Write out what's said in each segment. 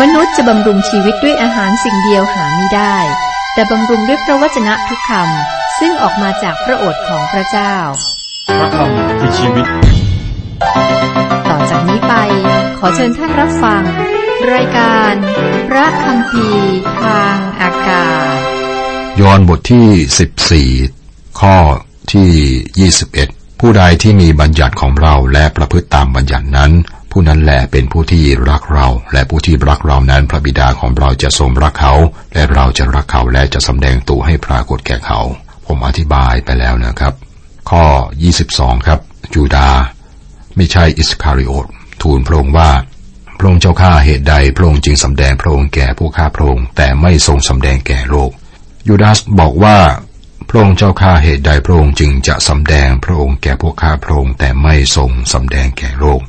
มนุษย์จะบำรุงชีวิตด้วยอาหารสิ่งเดียวหาไม่ได้ แต่บำรุงด้วยพระวจนะทุกคำซึ่งออกมาจากพระโอษฐ์ของพระเจ้า พระคำคือชีวิต ต่อจากนี้ไป ขอเชิญท่านรับฟัง รายการ พระคำพีทางอากาศ ยอห์นบทที่ 14 ข้อที่ 21 ผู้ใดที่มีบัญญัติของเราและประพฤติตามบัญญัตินั้น ผู้นั้นแหละเป็นผู้ที่รักเรา และผู้ที่รักเรานั้นพระบิดาของเราจะทรงรักเขา และเราจะรักเขาและจะสำแดงตัวให้ปรากฏแก่เขา ผมอธิบายไปแล้วนะครับ ข้อ 22 ครับ ยูดาส ไม่ใช่อิสคาริโอตทูลพระองค์ว่าพระองค์เจ้าข้าเหตุใดพระองค์จึงสำแดงพระองค์แก่พวกข้าพระองค์แต่ไม่ทรงสำแดงแก่โลกยูดาสบอกว่าพระองค์เจ้าข้าเหตุใดพระองค์จึงจะสำแดงพระองค์แก่พวกข้าพระองค์แต่ไม่ทรงสำแดงแก่โลก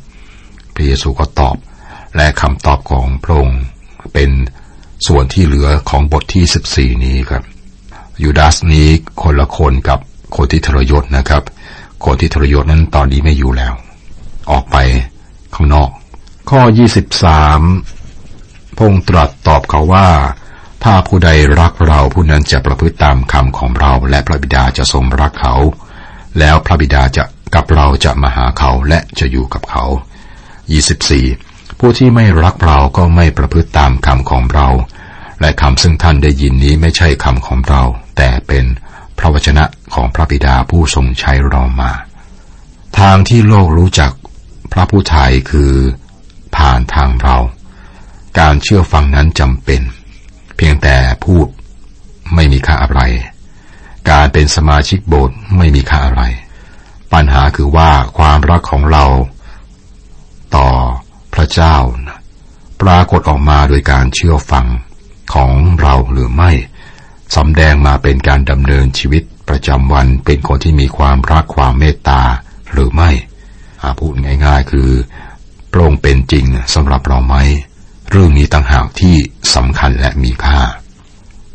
พระเยซูก็ตอบ และคำตอบของพระองค์เป็นส่วนที่เหลือของบทที่ 14 นี้ครับ ยูดาสนี้คนละคนกับคนที่ทรยศนะครับ คนที่ทรยศนั้นตอนนี้ไม่อยู่แล้ว ออกไปข้างนอก ข้อ 23 พงค์ตรัสตอบเขาว่า ถ้าผู้ใดรักเราผู้นั้นจะประพฤติตามคำของเราและพระบิดาจะทรงรักเขา แล้วพระบิดาจะกับเราจะมาหาเขาและจะอยู่กับเขา 24 ผู้ที่ไม่รักเราก็ไม่ประพฤติตามคำของเรา และคำซึ่งท่านได้ยินนี้ไม่ใช่คำของเรา แต่เป็นพระวจนะของพระบิดาผู้ทรงใช้เรามา ทางที่โลกรู้จักพระผู้ไทยคือผ่านทางเรา การเชื่อฟังนั้นจำเป็น เพียงแต่พูดไม่มีค่าอะไร การเป็นสมาชิกโบสถ์ไม่มีค่าอะไร ปัญหาคือว่าความรักของเรา ต่อพระเจ้าปรากฏออกมาโดยการเชื่อฟังของเราหรือไม่สำแดงมาเป็นการดำเนินชีวิตประจำวันเป็นคนที่มีความรักความเมตตาหรือไม่อาพูดง่าย ๆ คือพระองค์เป็นจริงสำหรับเราไหม เรื่องนี้ต่างหากที่สำคัญและมีค่า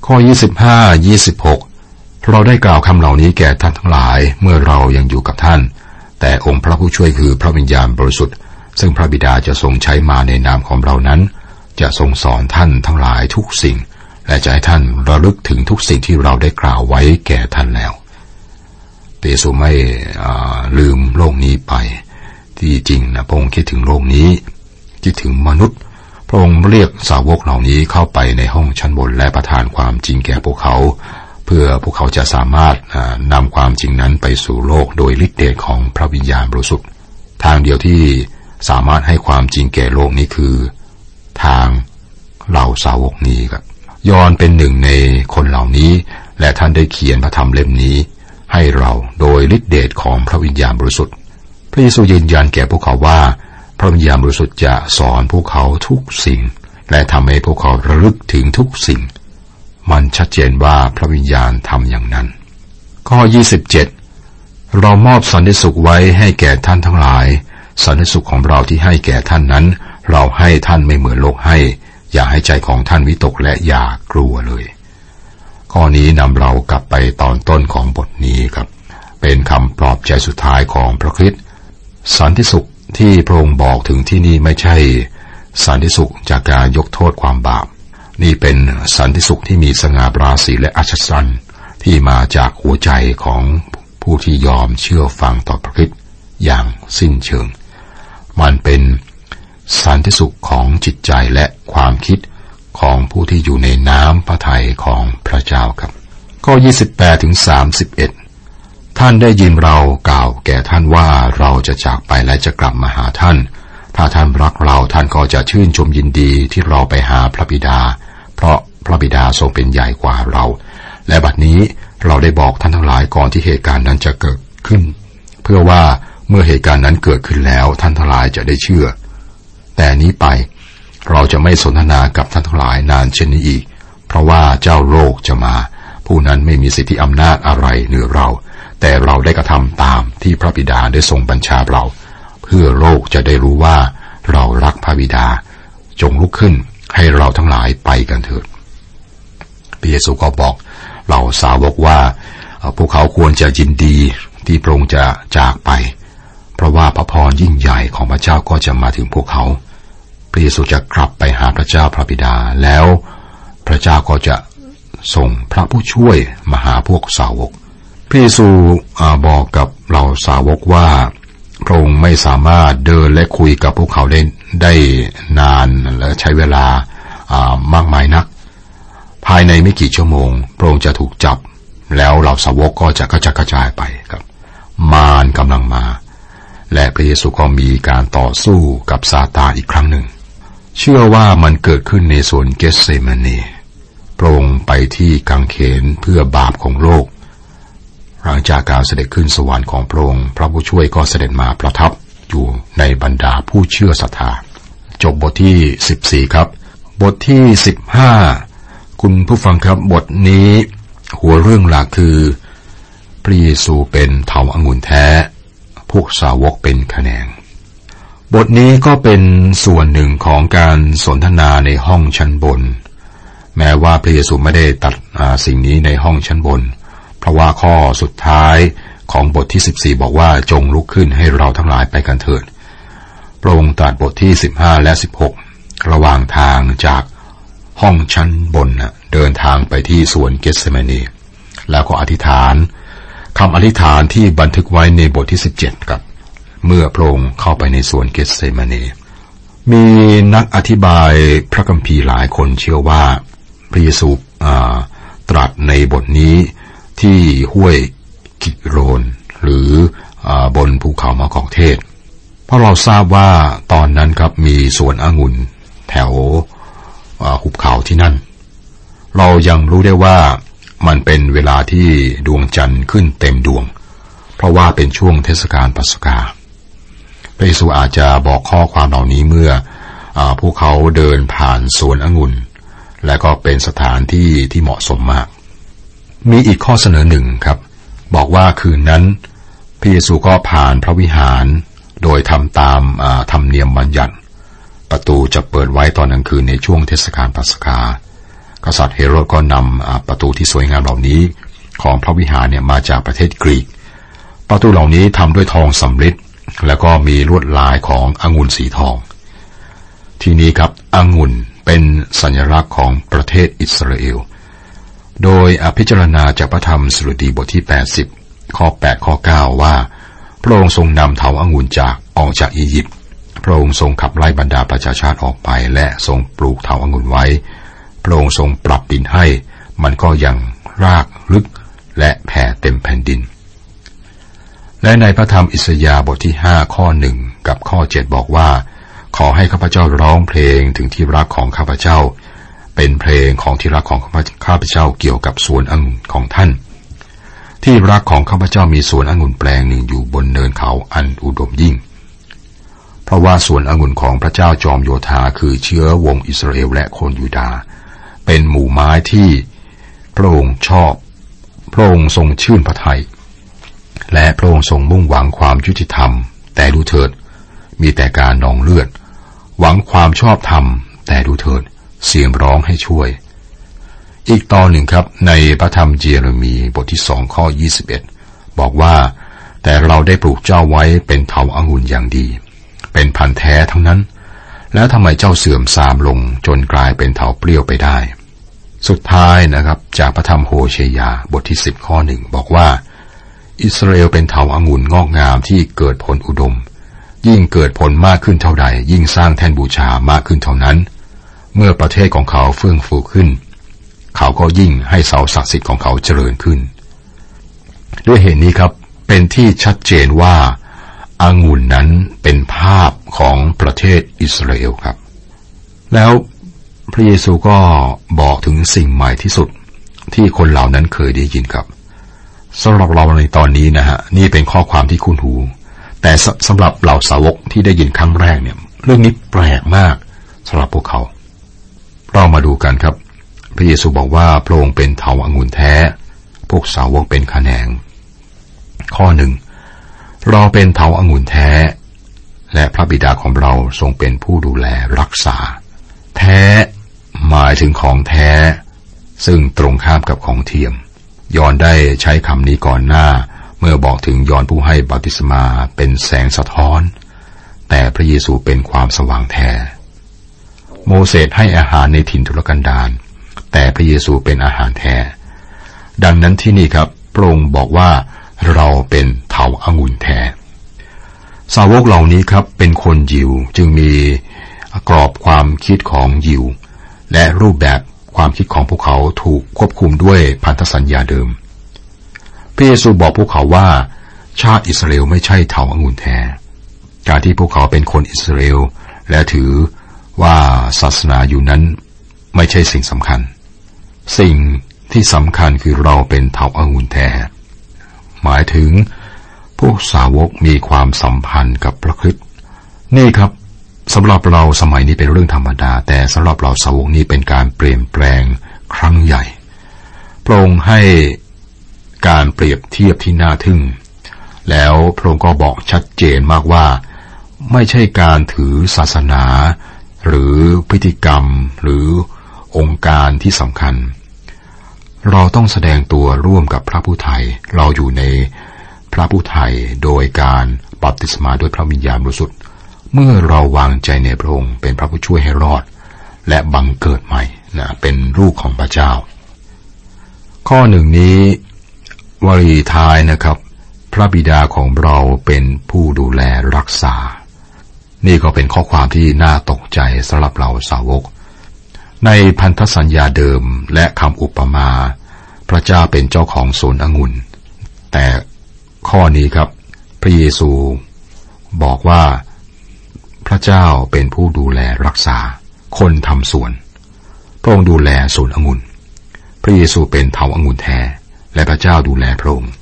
ข้อ 25 26 เราได้กล่าวคำเหล่านี้แก่ท่านทั้งหลายเมื่อเรายังอยู่กับท่าน แต่องค์พระผู้ช่วยคือพระวิญญาณบริสุทธิ์ ซึ่งพระบิดาจะทรงใช้มาในนามของเรานั้น จะทรงสอนท่านทั้งหลายทุกสิ่ง และจะให้ท่านระลึกถึงทุกสิ่งที่เราได้กล่าวไว้แก่ท่านแล้วเปโซไม่ลืมโลกนี้ไป ที่จริงนะพระองค์คิดถึงโลกนี้ คิดถึงมนุษย์ พระองค์เรียกสาวกเหล่านี้เข้าไปในห้องชั้นบนและประทานความจริงแก่พวกเขา เพื่อพวกเขาจะสามารถนำความจริงนั้นไปสู่โลกโดยฤทธิ์เดชของพระวิญญาณบริสุทธิ์ทางเดียวที่ สามารถให้ความจริงแก่โลกนี้คือ ทางเหล่าสาวกนี้ครับยอนเป็นหนึ่งในคนเหล่านี้ และท่านได้เขียนพระธรรมเล่มนี้ ให้เราโดยฤทธิเดชของพระวิญญาณบริสุทธิ์ พระเยซูยืนยันแก่พวกเขาว่า พระวิญญาณบริสุทธิ์จะสอนพวกเขาทุกสิ่ง และทำให้พวกเขาระลึกถึงทุกสิ่ง มันชัดเจนว่าพระวิญญาณทำอย่างนั้น ข้อ 27 เรามอบสันติสุขไว้ให้แก่ท่านทั้งหลาย สันติสุขของเราที่ให้แก่ท่านนั้น เราให้ท่านไม่เหมือนโลกให้ อย่าให้ใจของท่านวิตกและอย่ากลัวเลย ข้อนี้นำเรากลับไปตอนต้นของบทนี้ครับ เป็นคำปลอบใจสุดท้ายของพระคริสต์สันติสุขที่พระองค์บอกถึงที่นี่ไม่ใช่ สันติสุขจากการยกโทษความบาป นี่เป็นสันติสุขที่มีสง่าราศีและอัศจรรย์ที่มาจากหัวใจของผู้ที่ยอมเชื่อฟังต่อพระคริสต์อย่างสิ้นเชิง มันเป็นสันติสุขของจิตใจและความคิดของผู้ที่อยู่ในน้ำพระทัยของพระเจ้าครับ ข้อ 28ถึง31 ท่านได้ยินเรากล่าวแก่ท่านว่าเราจะจากไปและจะกลับมาหาท่าน ถ้าท่านรักเราท่านก็จะชื่นชมยินดีที่เราไปหาพระบิดา เพราะพระบิดาทรงเป็นใหญ่กว่าเรา และบัดนี้เราได้บอกท่านทั้งหลายก่อนที่เหตุการณ์นั้นจะเกิดขึ้น เพื่อว่า เมื่อเหตุการณ์นั้นเกิดขึ้นแล้วท่านทั้งหลายจะได้เชื่อ แต่นี้ไปเราจะไม่สนทนากับท่านทั้งหลายนานเช่นนี้อีก เพราะว่าเจ้าโรคจะมา ผู้นั้นไม่มีสิทธิอำนาจอะไรเหนือเรา แต่เราได้กระทำตามที่พระบิดาได้ทรงบัญชาเรา เพื่อโลกจะได้รู้ว่าเรารักพระบิดา จงลุกขึ้นให้เราทั้งหลายไปกันเถิดพระเยซูก็บอกเหล่าสาวกว่า พวกเขาควรจะยินดีที่พระองค์จะจากไป เพราะว่าพระพรยิ่งใหญ่ของพระเจ้าก็จะมาถึงพวกเขา พระเยซูจะกลับไปหาพระเจ้าพระบิดา แล้วพระเจ้าก็จะส่งพระผู้ช่วยมาหาพวกสาวก พระเยซูบอกกับเราสาวกว่าพระองค์ไม่สามารถเดินและคุยกับพวกเขาได้ได้นานและใช้เวลามากมายนัก ภายในไม่กี่ชั่วโมง พระองค์จะถูกจับ แล้วเหล่าสาวกก็จะกระจกระจายไปครับ มารกำลังมา และพระเยซูก็มีการต่อสู้กับซาตานอีกครั้งหนึ่ง เชื่อว่ามันเกิดขึ้นในสวนเกสเซมานีพระองค์ไปที่กังเขนเพื่อบาปของโลก หลังจากการเสด็จขึ้นสวรรค์ของพระองค์พระผู้ช่วยก็เสด็จมาประทับอยู่ในบรรดาผู้เชื่อศรัทธา จบบทที่ 14 ครับ บทที่ 15 คุณผู้ฟังครับบทนี้ หัวเรื่องหลักคือ พระเยซูเป็นเถาอางุ่นแท้ พวกสาวกเป็นคะแนง บทนี้ก็เป็นส่วนหนึ่งของการสนทนาในห้องชั้นบน แม้ว่าพระเยซูไม่ได้ตัดสิ่งนี้ในห้องชั้นบน เพราะว่าข้อสุดท้ายของบทที่ 14 บอกว่าจงลุกขึ้นให้เราทั้งหลายไปกันเถิด พระองค์ตรัสบทที่ 15 และ 16 ระหว่างทางจากห้องชั้นบนเดินทางไปที่สวนเกสเมานีแล้วก็อธิษฐาน คำอธิษฐานที่บันทึกไว้ในบทที่ 17กับ เมื่อพระองค์เข้าไปในสวนเกสเซมานีมีนักอธิบายพระคัมภีร์หลายคนเชื่อว่า พระเยซูตรัสในบทนี้ที่ห้วยกิโรน หรืออบนภูเขามะกอกเทศ เพราะเราทราบว่าตอนนั้นครับมีสวนองุ่นแถวหุบเขาที่นั่น เรายังรู้ได้ว่า มันเป็นเวลาที่ดวงจันทร์ขึ้นเต็มดวง เพราะว่าเป็นช่วงเทศกาลปัสกาพระเยซูอาจจะบอกข้อความเหล่านี้เมื่ออพวกเขาเดินผ่านสวนองุ่น และก็เป็นสถานที่ที่เหมาะสมมาก มีอีกข้อเสนอหนึ่งครับ บอกว่าคืนนั้นพระเยซูก็ผ่านพระวิหาร โดยทำตามธรรมเนียมบัญญัติ ประตูจะเปิดไว้ตอนกลางคืนในช่วงเทศกาลปัสกา กษัตริย์เฮโรดก็นำประตูที่สวยงามเหล่านี้ของพระวิหารเนี่ยมาจากประเทศกรีก ประตูเหล่านี้ทำด้วยทองสำริดแล้วก็มีลวดลายขององุ่นสีทอง ที่นี้ครับองุ่นเป็นสัญลักษณ์ของประเทศอิสราเอล โดยอภิจารณาจากพระธรรมสรุดีบทที่ 80 ข้อ 8 ข้อ 9 ว่า พระองค์ทรงนำเถาอางุ่นจากออกจากอียิปต์ พระองค์ทรงขับไล่บรรดาประชาชาติออกไป และทรงปลูกเถาอางุ่นไว้ พระองค์ทรงปรับดินให้ มันก็ยังรากลึกและแผ่เต็มแผ่นดิน และในพระธรรมอิสยาห์บทที่ห้าข้อหนึ่งกับข้อเจ็ดบอกว่า ขอให้ข้าพเจ้าร้องเพลงถึงที่รักของข้าพเจ้า เป็นเพลงของที่รักของข้าพเจ้าเกี่ยวกับสวนองุ่นของท่าน ที่รักของข้าพเจ้ามีสวนองุ่นแปลงหนึ่งอยู่บนเนินเขาอันอุดมยิ่งเพราะว่าสวนองุ่นของพระเจ้าจอมโยธาคือเชื้อวงอิสราเอลและคนยูดา เป็นหมู่ไม้ที่พระองค์ชอบ พระองค์ทรงชื่นพระทยัย และพระองค์ทรงมุ่งหวังความยุติธรรม แต่ดูเถิด มีแต่การนองเลือด หวังความชอบธรรม แต่ดูเถิด เสียงร้องให้ช่วย อีกตอนหนึ่งครับในพระธรรมเจเรมีบทที่สองข้อ 21 บอกว่า แต่เราได้ปลูกเจ้าไว้เป็นเถาอางุ่นอย่างดี เป็นพันธุ์แท้ทั้งนั้น แล้วทำไมเจ้าเสื่อมทรามลงจนกลายเป็นเถาเปรี้ยวไปได้ สุดท้ายนะครับจากพระธรรมโฮเชยาบทที่สิบข้อหนึ่งบอกว่า อิสราเอลเป็นเถาอางุ่นงอกงามที่เกิดผลอุดม ยิ่งเกิดผลมากขึ้นเท่าใด ยิ่งสร้างแท่นบูชามากขึ้นเท่านั้น เมื่อประเทศของเขาเฟื่องฟูขึ้น เขาก็ยิ่งให้เสาศักดิ์สิทธิ์ของเขาเจริญขึ้น ด้วยเหตุนนี้ครับเป็นที่ชัดเจนว่าอางุ่นนั้นเป็นภาพของประเทศอิสราเอลครับ แล้ว พระเยซูก็บอกถึงสิ่งใหม่ที่สุดที่คนเหล่านั้นเคยได้ยินครับสำหรับเราในตอนนี้นะฮะนี่เป็นข้อความที่คุ้นหู แต่สำหรับเหล่าสาวกที่ได้ยินครั้งแรกเนี่ย เรื่องนี้แปลกมากสำหรับพวกเขา เรามาดูกันครับ พระเยซูบอกว่าพระองค์เป็นเถาอางุ่นแท้ พวกสาวกเป็นขแนง ข้อหนึ่งเราเป็นเถาอางุ่นแท้ และพระบิดาของเราทรงเป็นผู้ดูแลรักษา แท้ หมายถึงของแท้ ซึ่งตรงข้ามกับของเทียม ยอนได้ใช้คำนี้ก่อนหน้า เมื่อบอกถึงยอนผู้ให้บัติศมาเป็นแสงสะท้อน แต่พระเยซูเป็นความสว่างแท้ โมเสสให้อาหารในถิ่นทุรกันดารแต่พระเยซูเป็นอาหารแท้ ดังนั้นที่นี่ครับพระองค์บอกว่าเราเป็นเถาอางุ่นแท้ สาวกเหล่านี้ครับเป็นคนยิวจึงมีกรอบความคิดของยิว และรูปแบบความคิดของพวกเขาถูกควบคุมด้วยพันธสัญญาเดิม พระเยซูบอกพวกเขาว่า ชาติอิสราเอลไม่ใช่เถาอางุ่นแท้การที่พวกเขาเป็นคนอิสราเอลและถือว่าศาสนาอยู่นั้นไม่ใช่สิ่งสำคัญ สิ่งที่สำคัญคือเราเป็นเถาอางุ่นแท้หมายถึงพวกสาวกมีความสัมพันธ์กับพระคริสต์นี่ครับ สำหรับเราสมัยนี้เป็นเรื่องธรรมดา แต่สำหรับเราสาวกนี้เป็นการเปลี่ยนแปลงครั้งใหญ่พระองค์ให้การเปรียบเทียบที่น่าทึ่ง แล้วพระองค์ก็บอกชัดเจนมากว่า ไม่ใช่การถือศาสนา หรือพฤติกรรมหรือองค์การที่สำคัญ เราต้องแสดงตัวร่วมกับพระผู้ไทย เราอยู่ในพระผู้ไทยโดยการบัพติศมาด้วยพระวิญญาณบริสุทธิ เมื่อเราวางใจในพระองค์เป็นพระผู้ช่วยให้รอด และบังเกิดใหม่นะเป็นลูกของพระเจ้า ข้อหนึ่งนี้วลีท้ายนะครับ พระบิดาของเราเป็นผู้ดูแลรักษา นี่ก็เป็นข้อความที่น่าตกใจสำหรับเราสาวก ในพันธสัญญาเดิมและคำอุปมา พระเจ้าเป็นเจ้าของสวนองุ่น แต่ข้อนี้ครับ พระเยซูบอกว่า พระเจ้าเป็นผู้ดูแลรักษา คนทำสวน พระองค์ดูแลสวนองุ่น พระเยซูเป็นเถาองุ่นแท้ และพระเจ้าดูแลพระองค์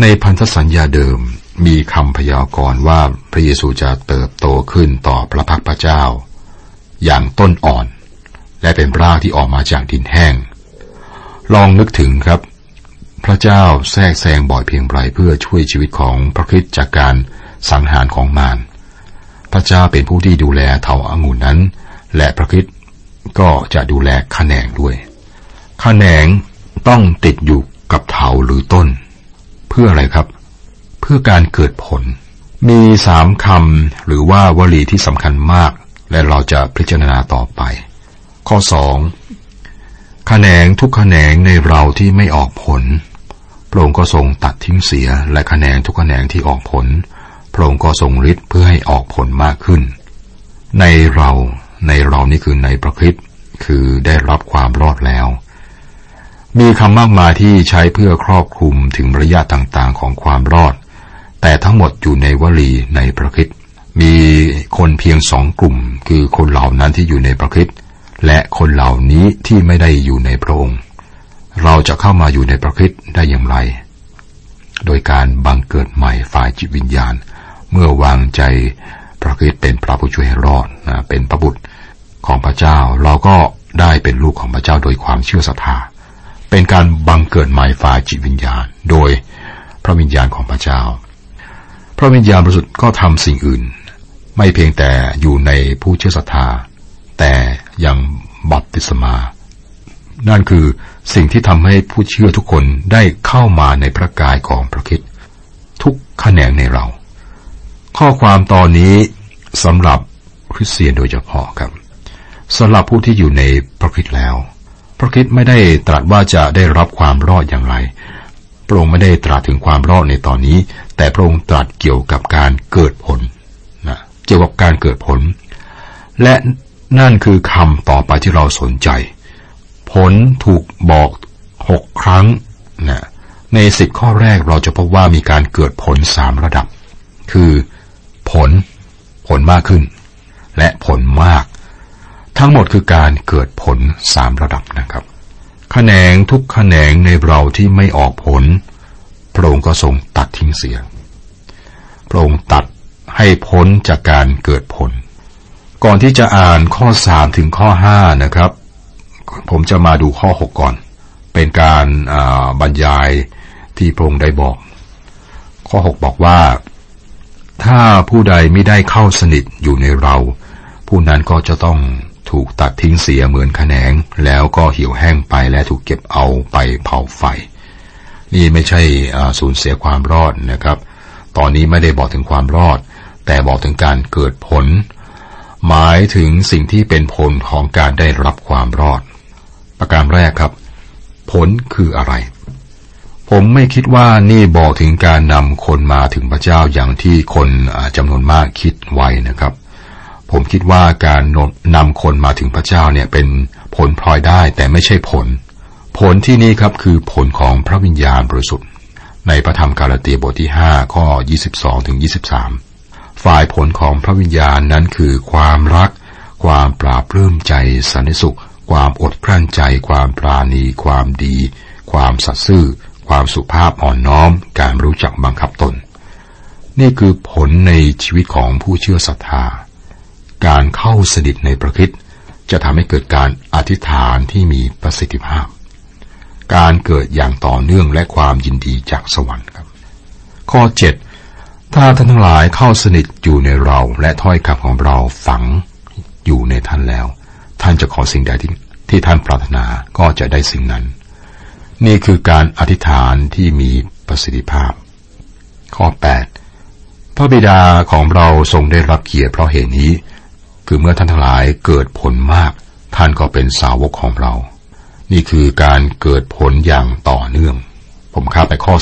ในพันธสัญญาเดิมมีคำพยากรณ์ว่าพระเยซูจะเติบโตขึ้นต่อพระพักพระเจ้า อย่างต้นอ่อน และเป็นรากที่ออกมาจากดินแห้ง ลองนึกถึงครับ พระเจ้าแทรกแซงบ่อยเพียงไรเพื่อช่วยชีวิตของพระคริสต์จากการสังหารของมาร พระเจ้าเป็นผู้ที่ดูแลเถาอางุ่นนั้น และพระคิดก็จะดูแลขแขนงด้วยขแขนงต้องติดอยู่กับเถาหรือต้น เพื่ออะไรครับ เพื่อการเกิดผล มีสามคำหรือว่าวลีที่สำคัญมาก และเราจะพิจารณาต่อไป ข้อสองขแขนงทุกขแขนงในเราที่ไม่ออกผลพระองค์ก็ทรงตัดทิ้งเสียและขแขนงทุกขแขนงที่ออกผล พระองค์ก็ทรงฤทธิ์เพื่อให้ออกผลมากขึ้น ในเราในเรานี่คือในพระคิดคือได้รับความรอดแล้ว มีคำมากมายที่ใช้เพื่อครอบคลุมถึงระยะต่างๆของความรอด แต่ทั้งหมดอยู่ในวลีในพระคิดมีคนเพียงสองกลุ่ม คือคนเหล่านั้นที่อยู่ในพระคิดและคนเหล่านี้ที่ไม่ได้อยู่ในพระองค์ เราจะเข้ามาอยู่ในพระคิดได้อย่างไร โดยการบังเกิดใหม่ฝ่ายจิตวิญญาณ เมื่อวางใจพระคิดเป็นพระผู้ช่วยให้รอดนะเป็นพระบุตรของพระเจ้า เราก็ได้เป็นลูกของพระเจ้าโดยความเชื่อศรัทธาเป็นการบังเกิดใหม่ฝ่ายจิตวิญญาณ โดยพระวิญญาณของพระเจ้า พระวิญญาณบริสุทธิ์ก็ทำสิ่งอื่น ไม่เพียงแต่อยู่ในผู้เชื่อศรัทธา แต่ยังบัพติศมา นั่นคือสิ่งที่ทำให้ผู้เชื่อทุกคนได้เข้ามาในพระกายของพระคิดทุกแขนงในเรา ข้อความตอนนี้สำหรับคริสเตียนโดยเฉพาะครับสำหรับผู้ที่อยู่ในพระคิดแล้ว พระคิดไม่ได้ตรัสว่าจะได้รับความรอดอย่างไร พระองค์ไม่ได้ตรัสถึงความรอดในตอนนี้ แต่พระองค์ตรัสเกี่ยวกับการเกิดผลนะเกี่ยวกับการเกิดผล และนั่นคือคำต่อไปที่เราสนใจ ผลถูกบอกหกครั้งนะในสิบข้อแรกเราจะพบว่ามีการเกิดผลสามระดับ คือ ผล ผลมากขึ้น และผลมาก ทั้งหมดคือการเกิดผลสามระดับนะครับขแขนงทุกขแขนงในเราที่ไม่ออกผล พระองค์ก็ทรงตัดทิ้งเสีย พระองค์ตัดให้พ้นจากการเกิดผล ก่อนที่จะอ่านข้อสามถึงข้อห้านะครับ ผมจะมาดูข้อหกก่อน เป็นการบรรยายที่พระองค์ได้บอก ข้อหกบอกว่า ถ้าผู้ใดไม่ได้เข้าสนิทอยู่ในเรา ผู้นั้นก็จะต้องถูกตัดทิ้งเสียเหมือนขแขนง แล้วก็เหี่ยวแห้งไปและถูกเก็บเอาไปเผาไฟ นี่ไม่ใช่สูญเสียความรอดนะครับ ตอนนี้ไม่ได้บอกถึงความรอด แต่บอกถึงการเกิดผล หมายถึงสิ่งที่เป็นผลของการได้รับความรอด ประการแรกครับ ผลคืออะไร ผมไม่คิดว่านี่บอกถึงการนำคนมาถึงพระเจ้าอย่างที่คนจำนวนมากคิดไว้นะครับ ผมคิดว่าการนำคนมาถึงพระเจ้าเนี่ยเป็นผลพลอยได้แต่ไม่ใช่ผล ผลที่นี่ครับคือผลของพระวิญญาณบริสุทธิ์ ในพระธรรมกาลาเตียบทที่ 5 ข้อ 22ถึง23 ฝ่ายผลของพระวิญญาณนั้นคือความรัก ความปราบรื้มใจสันติสุข ความอดกลั้นใจ ความปราณี ความดี ความสัตย์ซื่อ ความสุภาพอ่อนน้อม การรู้จักบังคับตน นี่คือผลในชีวิตของผู้เชื่อศรัทธา การเข้าสนิทในพระคิดจะทำให้เกิดการอธิษฐานที่มีประสิทธิภาพ การเกิดอย่างต่อเนื่องและความยินดีจากสวรรค์ครับ ข้อ 7 ถ้าท่านทั้งหลายเข้าสนิทอยู่ในเราและถ้อยคำของเราฝังอยู่ในท่านแล้ว ท่านจะขอสิ่งใดที่ที่ท่านปรารถนาก็จะได้สิ่งนั้น นี่คือการอธิษฐานที่มีประสิทธิภาพ ข้อ 8 พระบิดาของเราทรงได้รับเกียรติเพราะเหตุนี้ คือเมื่อท่านทั้งหลายเกิดผลมาก ท่านก็เป็นสาวกของเรา นี่คือการเกิดผลอย่างต่อเนื่อง ผมข้าไปข้อ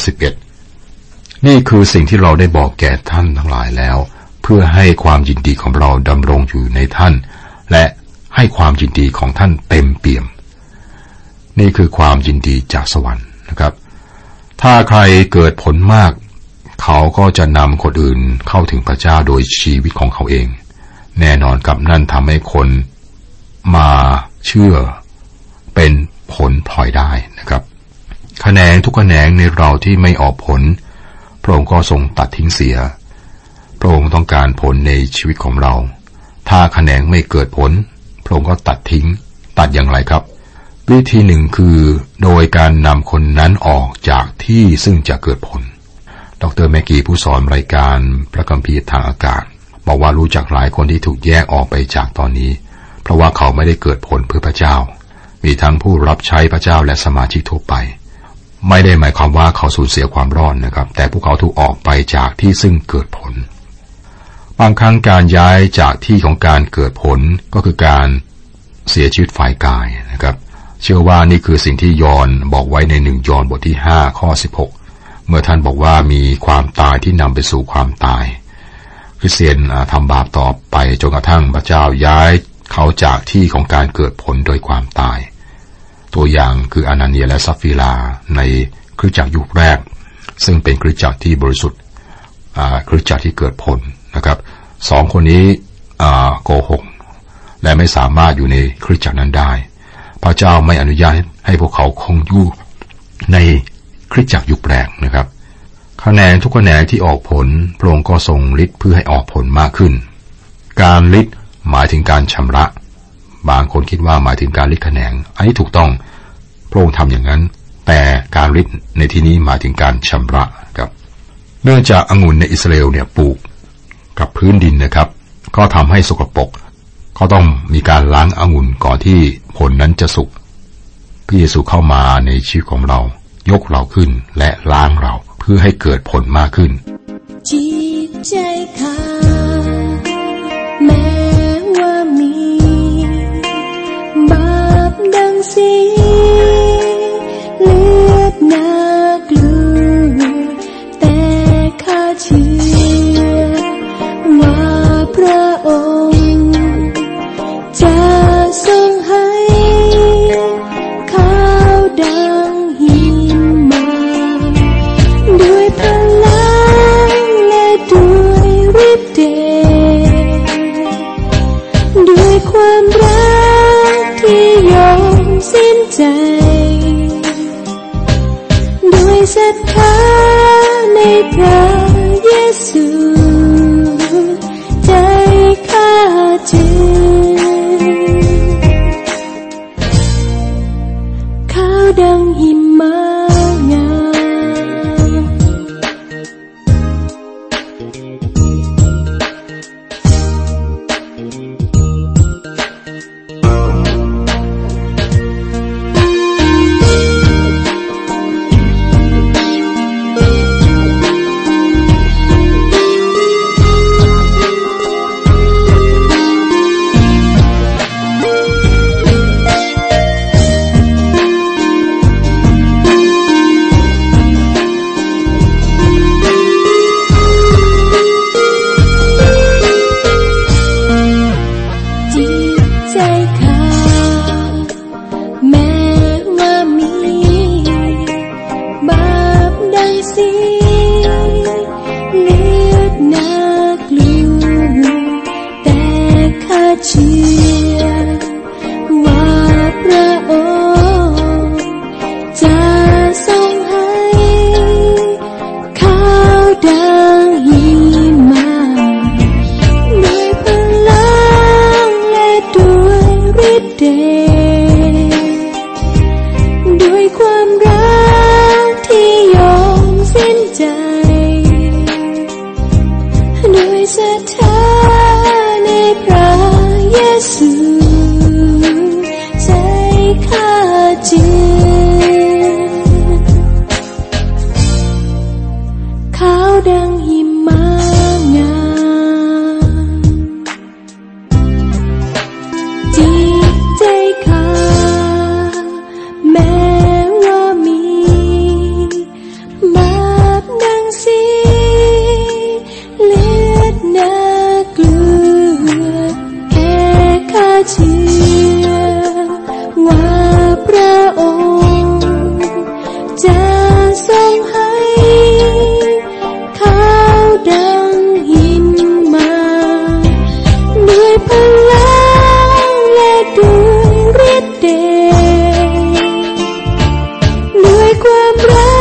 11 นี่คือสิ่งที่เราได้บอกแก่ท่านทั้งหลายแล้ว เพื่อให้ความยินดีของเราดำรงอยู่ในท่าน และให้ความยินดีของท่านเต็มเปี่ยม นี่คือความยินดีจากสวรรค์นะครับ ถ้าใครเกิดผลมาก เขาก็จะนำคนอื่นเข้าถึงพระเจ้าโดยชีวิตของเขาเอง แน่นอนกับนั่นทำให้คนมาเชื่อเป็นผลพลอยได้นะครับขแขนงทุกขแขนงในเราที่ไม่ออกผล พระองค์ก็ทรงตัดทิ้งเสีย พระองค์ต้องการผลในชีวิตของเรา ถ้าขแขนงไม่เกิดผล พระองค์ก็ตัดทิ้ง ตัดอย่างไรครับ วิธีหนึ่งคือโดยการนำคนนั้นออกจากที่ซึ่งจะเกิดผล ดรแมกกี้ผู้สอนรายการพระคัมภีร์ทางอากาศ บอกว่ารู้จักหลายคนที่ถูกแยกออกไปจากตอนนี้ เพราะว่าเขาไม่ได้เกิดผลเพื่อพระเจ้า มีทั้งผู้รับใช้พระเจ้าและสมาชิกทั่วไป ไม่ได้หมายความว่าเขาสูญเสียความรอดนะครับ แต่พวกเขาถูกออกไปจากที่ซึ่งเกิดผล บางครั้งการย้ายจากที่ของการเกิดผลก็คือการเสียชีวิตฝ่ายกายนะครับ เชื่อว่านี่คือสิ่งที่ยอนบอกไว้ในหนึ่งยอนบทที่ห้าข้อสิบหกเมื่อท่านบอกว่ามีความตายที่นำไปสู่ความตาย คริสเตียนทำบาปต่อไปจนกระทั่งพระเจ้าย้ายเขาจากที่ของการเกิดผลโดยความตาย ตัวอย่างคืออนาเนียและซัฟฟิลาในคริสตจักรยุคแรก ซึ่งเป็นคริสตจักรที่บริสุทธิ์คริสตจักรที่เกิดผลนะครับสองคนนี้โกหกและไม่สามารถอยู่ในคริสตจักรนั้นได้ พระเจ้าไม่อนุญาตให้พวกเขาคงอยู่ในคริสตจักรยุคแรกนะครับคะแนนทุกคะแนนที่ออกผลพระองค์ก็ทรงฤทธิ์เพื่อให้ออกผลมากขึ้น การฤทธิ์หมายถึงการชำระ บางคนคิดว่าหมายถึงการฤทธิ์คะแนนอันนี้ถูกต้องพระองค์ทำอย่างนั้น แต่การฤทธิ์ในที่นี้หมายถึงการชำระครับ เนื่องจากองุ่นในอิสราเอลเนี่ยปลูกกับพื้นดินนะครับ ก็ทำให้สกปรกก็ต้องมีการล้างองุ่นก่อนที่ ผลนั้นจะสุกพระเยซูเข้ามาในชีวิตของเรา ยกเราขึ้นและล้างเราเพื่อให้เกิดผลมากขึ้น จิตใจขา ด้